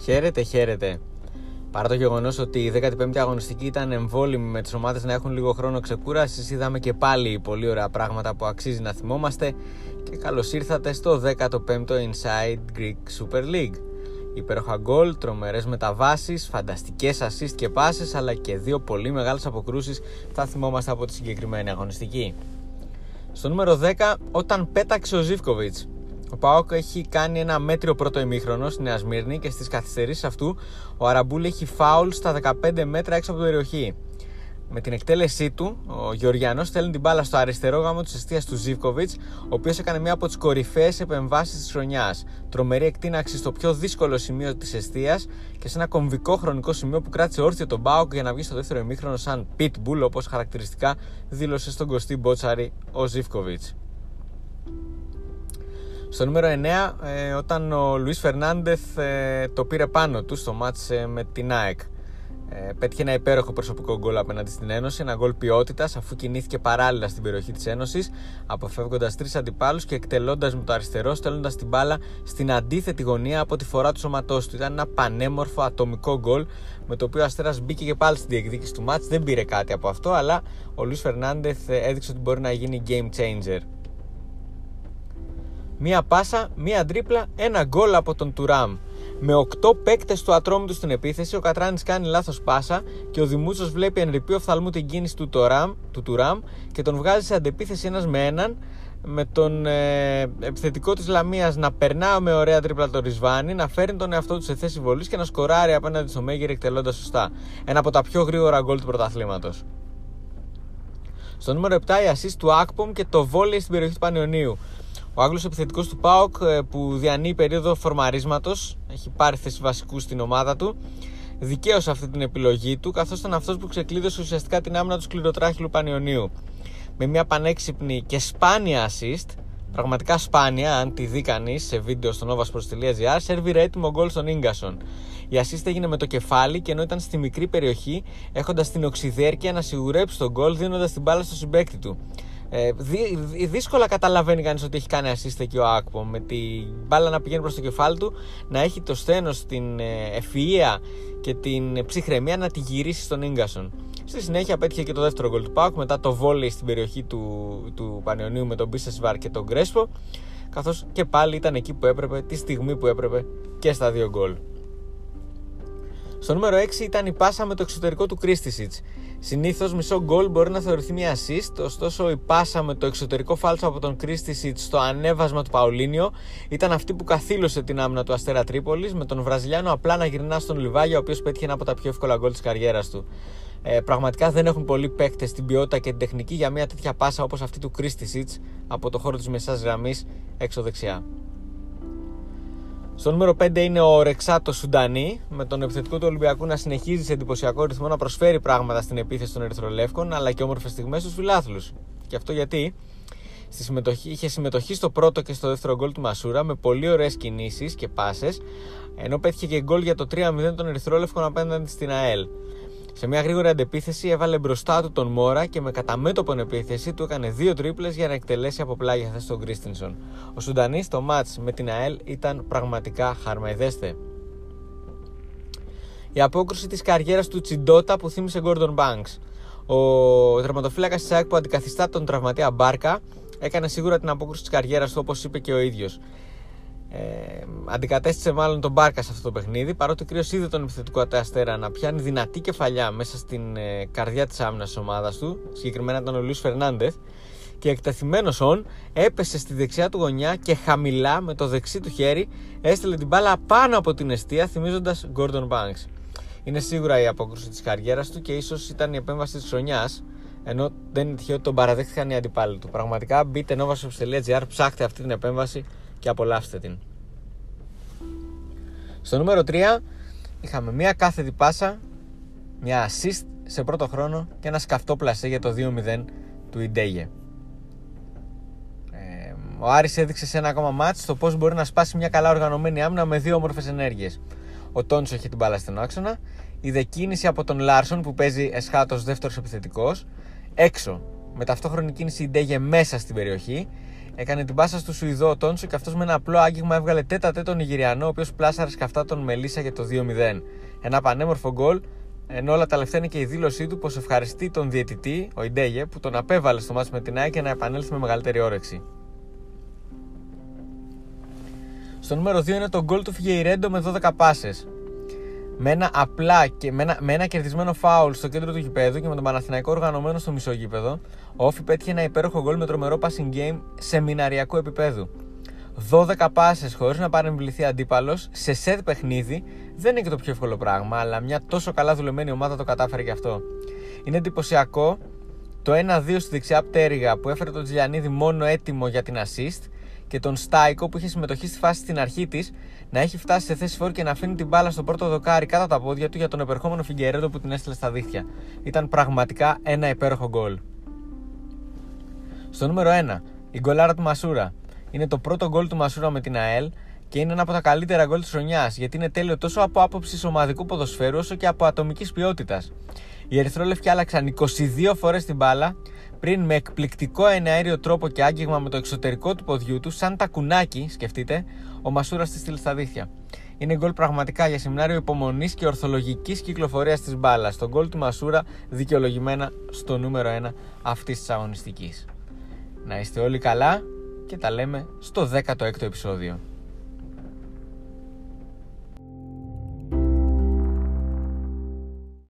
Χαίρετε, χαίρετε. Παρά το γεγονός ότι η 15η αγωνιστική ήταν εμβόλυμη με τις ομάδες να έχουν λίγο χρόνο ξεκούρασης, είδαμε και πάλι πολύ ωραία πράγματα που αξίζει να θυμόμαστε και καλώς ήρθατε στο 15ο Inside Greek Super League. Υπέροχα γκολ, τρομερές μεταβάσεις, φανταστικές assist και πάσει, αλλά και δύο πολύ μεγάλες αποκρούσεις θα θυμόμαστε από τη συγκεκριμένη αγωνιστική. Στο νούμερο 10, όταν πέταξε ο Ζήφκοβιτς, ο Πάοκ έχει κάνει ένα μέτριο πρώτο ημίχρονο στη Νέα Σμύρνη και στις καθυστερήσεις αυτού ο Αραμπούλ έχει φάουλ στα 15 μέτρα έξω από την περιοχή. Με την εκτέλεσή του, ο Γεωργιανός στέλνει την μπάλα στο αριστερό γάμο της αιστείας του Ζήφκοβιτς, ο οποίος έκανε μία από τις κορυφαίες επεμβάσεις της χρονιάς. Τρομερή εκτείναξη στο πιο δύσκολο σημείο της αιστείας και σε ένα κομβικό χρονικό σημείο που κράτησε όρθιο τον Μπάουκ για να βγει στο δεύτερο ημίχρονο σαν pitbull, όπως χαρακτηριστικά δήλωσε στον Κωστή Μπότσαρη ο Ζήφκοβιτς. Στο νούμερο 9, ε, όταν ο Λουίς Φερνάντεθ ε, το πήρε πάνω του στο μάτς ε, με την ΑΕΚ. Ε, πέτυχε ένα υπέροχο προσωπικό γκολ απέναντι στην Ένωση, ένα γκολ ποιότητας αφού κινήθηκε παράλληλα στην περιοχή της Ένωσης, αποφεύγοντας τρεις αντιπάλους και εκτελώντας με το αριστερό, στέλνοντας την μπάλα στην αντίθετη γωνία από τη φορά του σώματό του. Ήταν ένα πανέμορφο ατομικό γκολ με το οποίο ο Αστέρας μπήκε και πάλι στην διεκδίκηση του μάτς. Δεν πήρε κάτι από αυτό, αλλά ο Λουίς Φερνάντεθ έδειξε ότι μπορεί να γίνει game changer. Μία πάσα, μία τρίπλα, ένα γκολ από τον Τουράμ. Με 8 παίκτες του ατρόμητου στην επίθεση, ο Κατράνης κάνει λάθος πάσα και ο Δημούτσος βλέπει εν ρηπείο οφθαλμού την κίνηση του, Τουράμ, του Τουράμ και τον βγάζει σε αντεπίθεση ένας με έναν με τον ε, επιθετικό της Λαμίας να περνά με ωραία τρίπλα το Ρισβάνι, να φέρνει τον εαυτό του σε θέση βολής και να σκοράρει απέναντι στο Μέγερ εκτελώντας σωστά. Ένα από τα πιο γρήγορα γκολ του πρωταθλήματος. Στο νούμερο 7 η assist του Ακπομ και το βόλεϊ στην περιοχή του Πανιωνίου. Ο Άγγλος επιθετικός του ΠΑΟΚ ε, που διανύει περίοδο φορμαρίσματος, έχει πάρει θέση βασικού στην ομάδα του, δικαίωσε αυτή την επιλογή του, καθώς ήταν αυτός που ξεκλείδωσε ουσιαστικά την άμυνα του σκληροτράχυλου Πανιωνίου. Με μια πανέξυπνη και σπάνια assist, πραγματικά σπάνια, αν τη δει κανείς σε βίντεο στο novasports.gr, σερβίρε έτοιμο γκολ στον γκασον. Η assist έγινε με το κεφάλι και ενώ ήταν στη μικρή περιοχή, έχοντας την οξυδέρκεια να σιγουρέψει τον γκολ δίνοντας την μπάλα στο συμπέκτη του. Ε, δύσκολα καταλαβαίνει κανείς ότι έχει κάνει assist εκεί ο Άκπο με την μπάλα να πηγαίνει προς το κεφάλι του να έχει το στένο την ε, ευφυΐα και την ψυχραιμία να τη γυρίσει στον γκασον. Στη συνέχεια πέτυχε και το δεύτερο γκολ του Πάουκ μετά το βόλεϊ στην περιοχή του, του Πανιωνίου με τον Βαρ και τον Γκρέσπο καθώς και πάλι ήταν εκεί που έπρεπε, τη στιγμή που έπρεπε και στα δύο γκολ. Στο νούμερο 6 ήταν η πάσα με το εξωτερικό του Κρίστισιτς. Συνήθως μισό γκολ μπορεί να θεωρηθεί μια assist, ωστόσο η πάσα με το εξωτερικό φάλτσο από τον Κρίστισιτς στο ανέβασμα του Παουλίνιο ήταν αυτή που καθήλωσε την άμυνα του Αστέρα Τρίπολης, με τον Βραζιλιάνο απλά να γυρνά στον Λιβάγια, ο οποίος πέτυχε ένα από τα πιο εύκολα γκολ της καριέρας του. Ε, πραγματικά δεν έχουν πολλοί παίκτες την ποιότητα και την τεχνική για μια τέτοια πάσα όπως αυτή του Κρίστισιτς από το χώρο της μεσάς γραμμής έξω δεξιά. Στο νούμερο 5 είναι ο Ρεξάτο Σουντανί, με τον επιθετικό του Ολυμπιακού να συνεχίζει σε εντυπωσιακό ρυθμό να προσφέρει πράγματα στην επίθεση των Ερυθρολεύκων, αλλά και όμορφες στιγμές στους φιλάθλους. Και αυτό γιατί στη συμμετοχή, είχε συμμετοχή στο πρώτο και στο δεύτερο γκολ του Μασούρα με πολύ ωραίες κινήσεις και πάσες, ενώ πέτυχε και γκολ για το 3-0 των Ερυθρόλευκων απέναντι στην ΑΕΛ. Σε μια γρήγορη αντεπίθεση έβαλε μπροστά του τον Μόρα και με καταμέτωπο επίθεση του έκανε δύο τρίπλες για να εκτελέσει από πλάγια θέση τον Κρίστινσον. Ο Σουντανής στο μάτς με την ΑΕΛ ήταν πραγματικά χαρμαϊδέστε. Η απόκρουση της καριέρας του Τσιντότα που θύμισε Gordon Banks. Ο τερματοφύλακας της ΑΕΚ που αντικαθιστά τον τραυματία Μπάρκα έκανε σίγουρα την απόκρουση της καριέρας του όπως είπε και ο ίδιος. Ε, αντικατέστησε μάλλον τον Μπάρκα σε αυτό το παιχνίδι παρότι ο κρύος είδε τον επιθετικό αταστέρα να πιάνει δυνατή κεφαλιά μέσα στην ε, καρδιά της άμυνας της ομάδας του, συγκεκριμένα ήταν ο Λουίς Φερνάντεθ. Και εκτεθειμένος όν έπεσε στη δεξιά του γωνιά και χαμηλά με το δεξί του χέρι έστειλε την μπάλα πάνω από την αιστεία θυμίζοντας Gordon Banks. Είναι σίγουρα η απόκρουση της καριέρας του και ίσως ήταν η επέμβαση της χρονιάς, ενώ δεν είναι τυχαίο ότι τον παραδέχτηκαν οι αντιπάλοι του. Πραγματικά μπείτε novashops.gr, ψάχτε αυτή την επέμβαση και απολαύστε την. Στο νούμερο 3 είχαμε μια κάθετη πάσα, μια assist σε πρώτο χρόνο και ένα σκαφτό πλασέ για το 2-0 του Ιντέγε. Ε, ο Άρης έδειξε σε ένα ακόμα ματς το πώς μπορεί να σπάσει μια καλά οργανωμένη άμυνα με δύο όμορφες ενέργειες. Ο Τόνσο έχει την μπάλα στον άξονα, διακίνηση από τον Λάρσον που παίζει εσχάτως δεύτερος επιθετικός, έξω με ταυτόχρονη κίνηση Ιντέγε μέσα στην περιοχή Έκανε την πάσα στο Σουηδό Τόνσο και αυτός με ένα απλό άγγιγμα έβγαλε τετ α τετ τον Νιγηριανό, ο οποίος πλάσαρε σκαφτά τον Μελίσσα για το 2-0. Ένα πανέμορφο γκολ, ενώ όλα τα λεφτά είναι και η δήλωσή του πως ευχαριστεί τον διαιτητή, ο Ιντέγε, που τον απέβαλε στο μάτι με την ΑΕΚ και να επανέλθει με μεγαλύτερη όρεξη. Στο νούμερο 2 είναι το γκολ του Φιγεϊρέντο με 12 πάσες. Με ένα απλά και με ένα, με ένα κερδισμένο φάουλ στο κέντρο του γηπέδου και με τον Παναθηναϊκό οργανωμένο στο μισό γήπεδο, ο Όφη πέτυχε ένα υπέροχο γκολ με τρομερό passing game σεμιναριακού επίπεδου. 12 πάσες χωρίς να παρεμβληθεί αντίπαλος σε σετ παιχνίδι δεν είναι και το πιο εύκολο πράγμα, αλλά μια τόσο καλά δουλεμένη ομάδα το κατάφερε και αυτό. Είναι εντυπωσιακό το 1-2 στη δεξιά πτέρυγα που έφερε τον Τζιλιανίδη μόνο έτοιμο για την assist και τον Στάικο που είχε συμμετοχή στη φάση στην αρχή της να έχει φτάσει σε θέση φόρ και να αφήνει την μπάλα στο πρώτο δοκάρι κάτω τα πόδια του για τον επερχόμενο Φιγκερέντο που την έστειλε στα δίχτυα. Ήταν πραγματικά ένα υπέροχο γκολ. Στο νούμερο 1, η γκολάρα του Μασούρα. Είναι το πρώτο γκολ του Μασούρα με την ΑΕΛ και είναι ένα από τα καλύτερα γκολ της χρονιάς γιατί είναι τέλειο τόσο από άποψη ομαδικού ποδοσφαίρου όσο και από ατομικής ποιότητας. Οι Ερυθρόλευκοι άλλαξαν 22 φορές την μπάλα πριν με εκπληκτικό εναέριο τρόπο και άγγιγμα με το εξωτερικό του ποδιού του, σαν τα κουνάκι, σκεφτείτε, ο Μασούρας τη στείλει στα δίχτυα. Είναι γκολ πραγματικά για σεμινάριο υπομονής και ορθολογικής κυκλοφορίας της μπάλας. Το γκολ του Μασούρα δικαιολογημένα στο νούμερο 1 αυτής της αγωνιστικής. Να είστε όλοι καλά και τα λέμε στο 16ο επεισόδιο.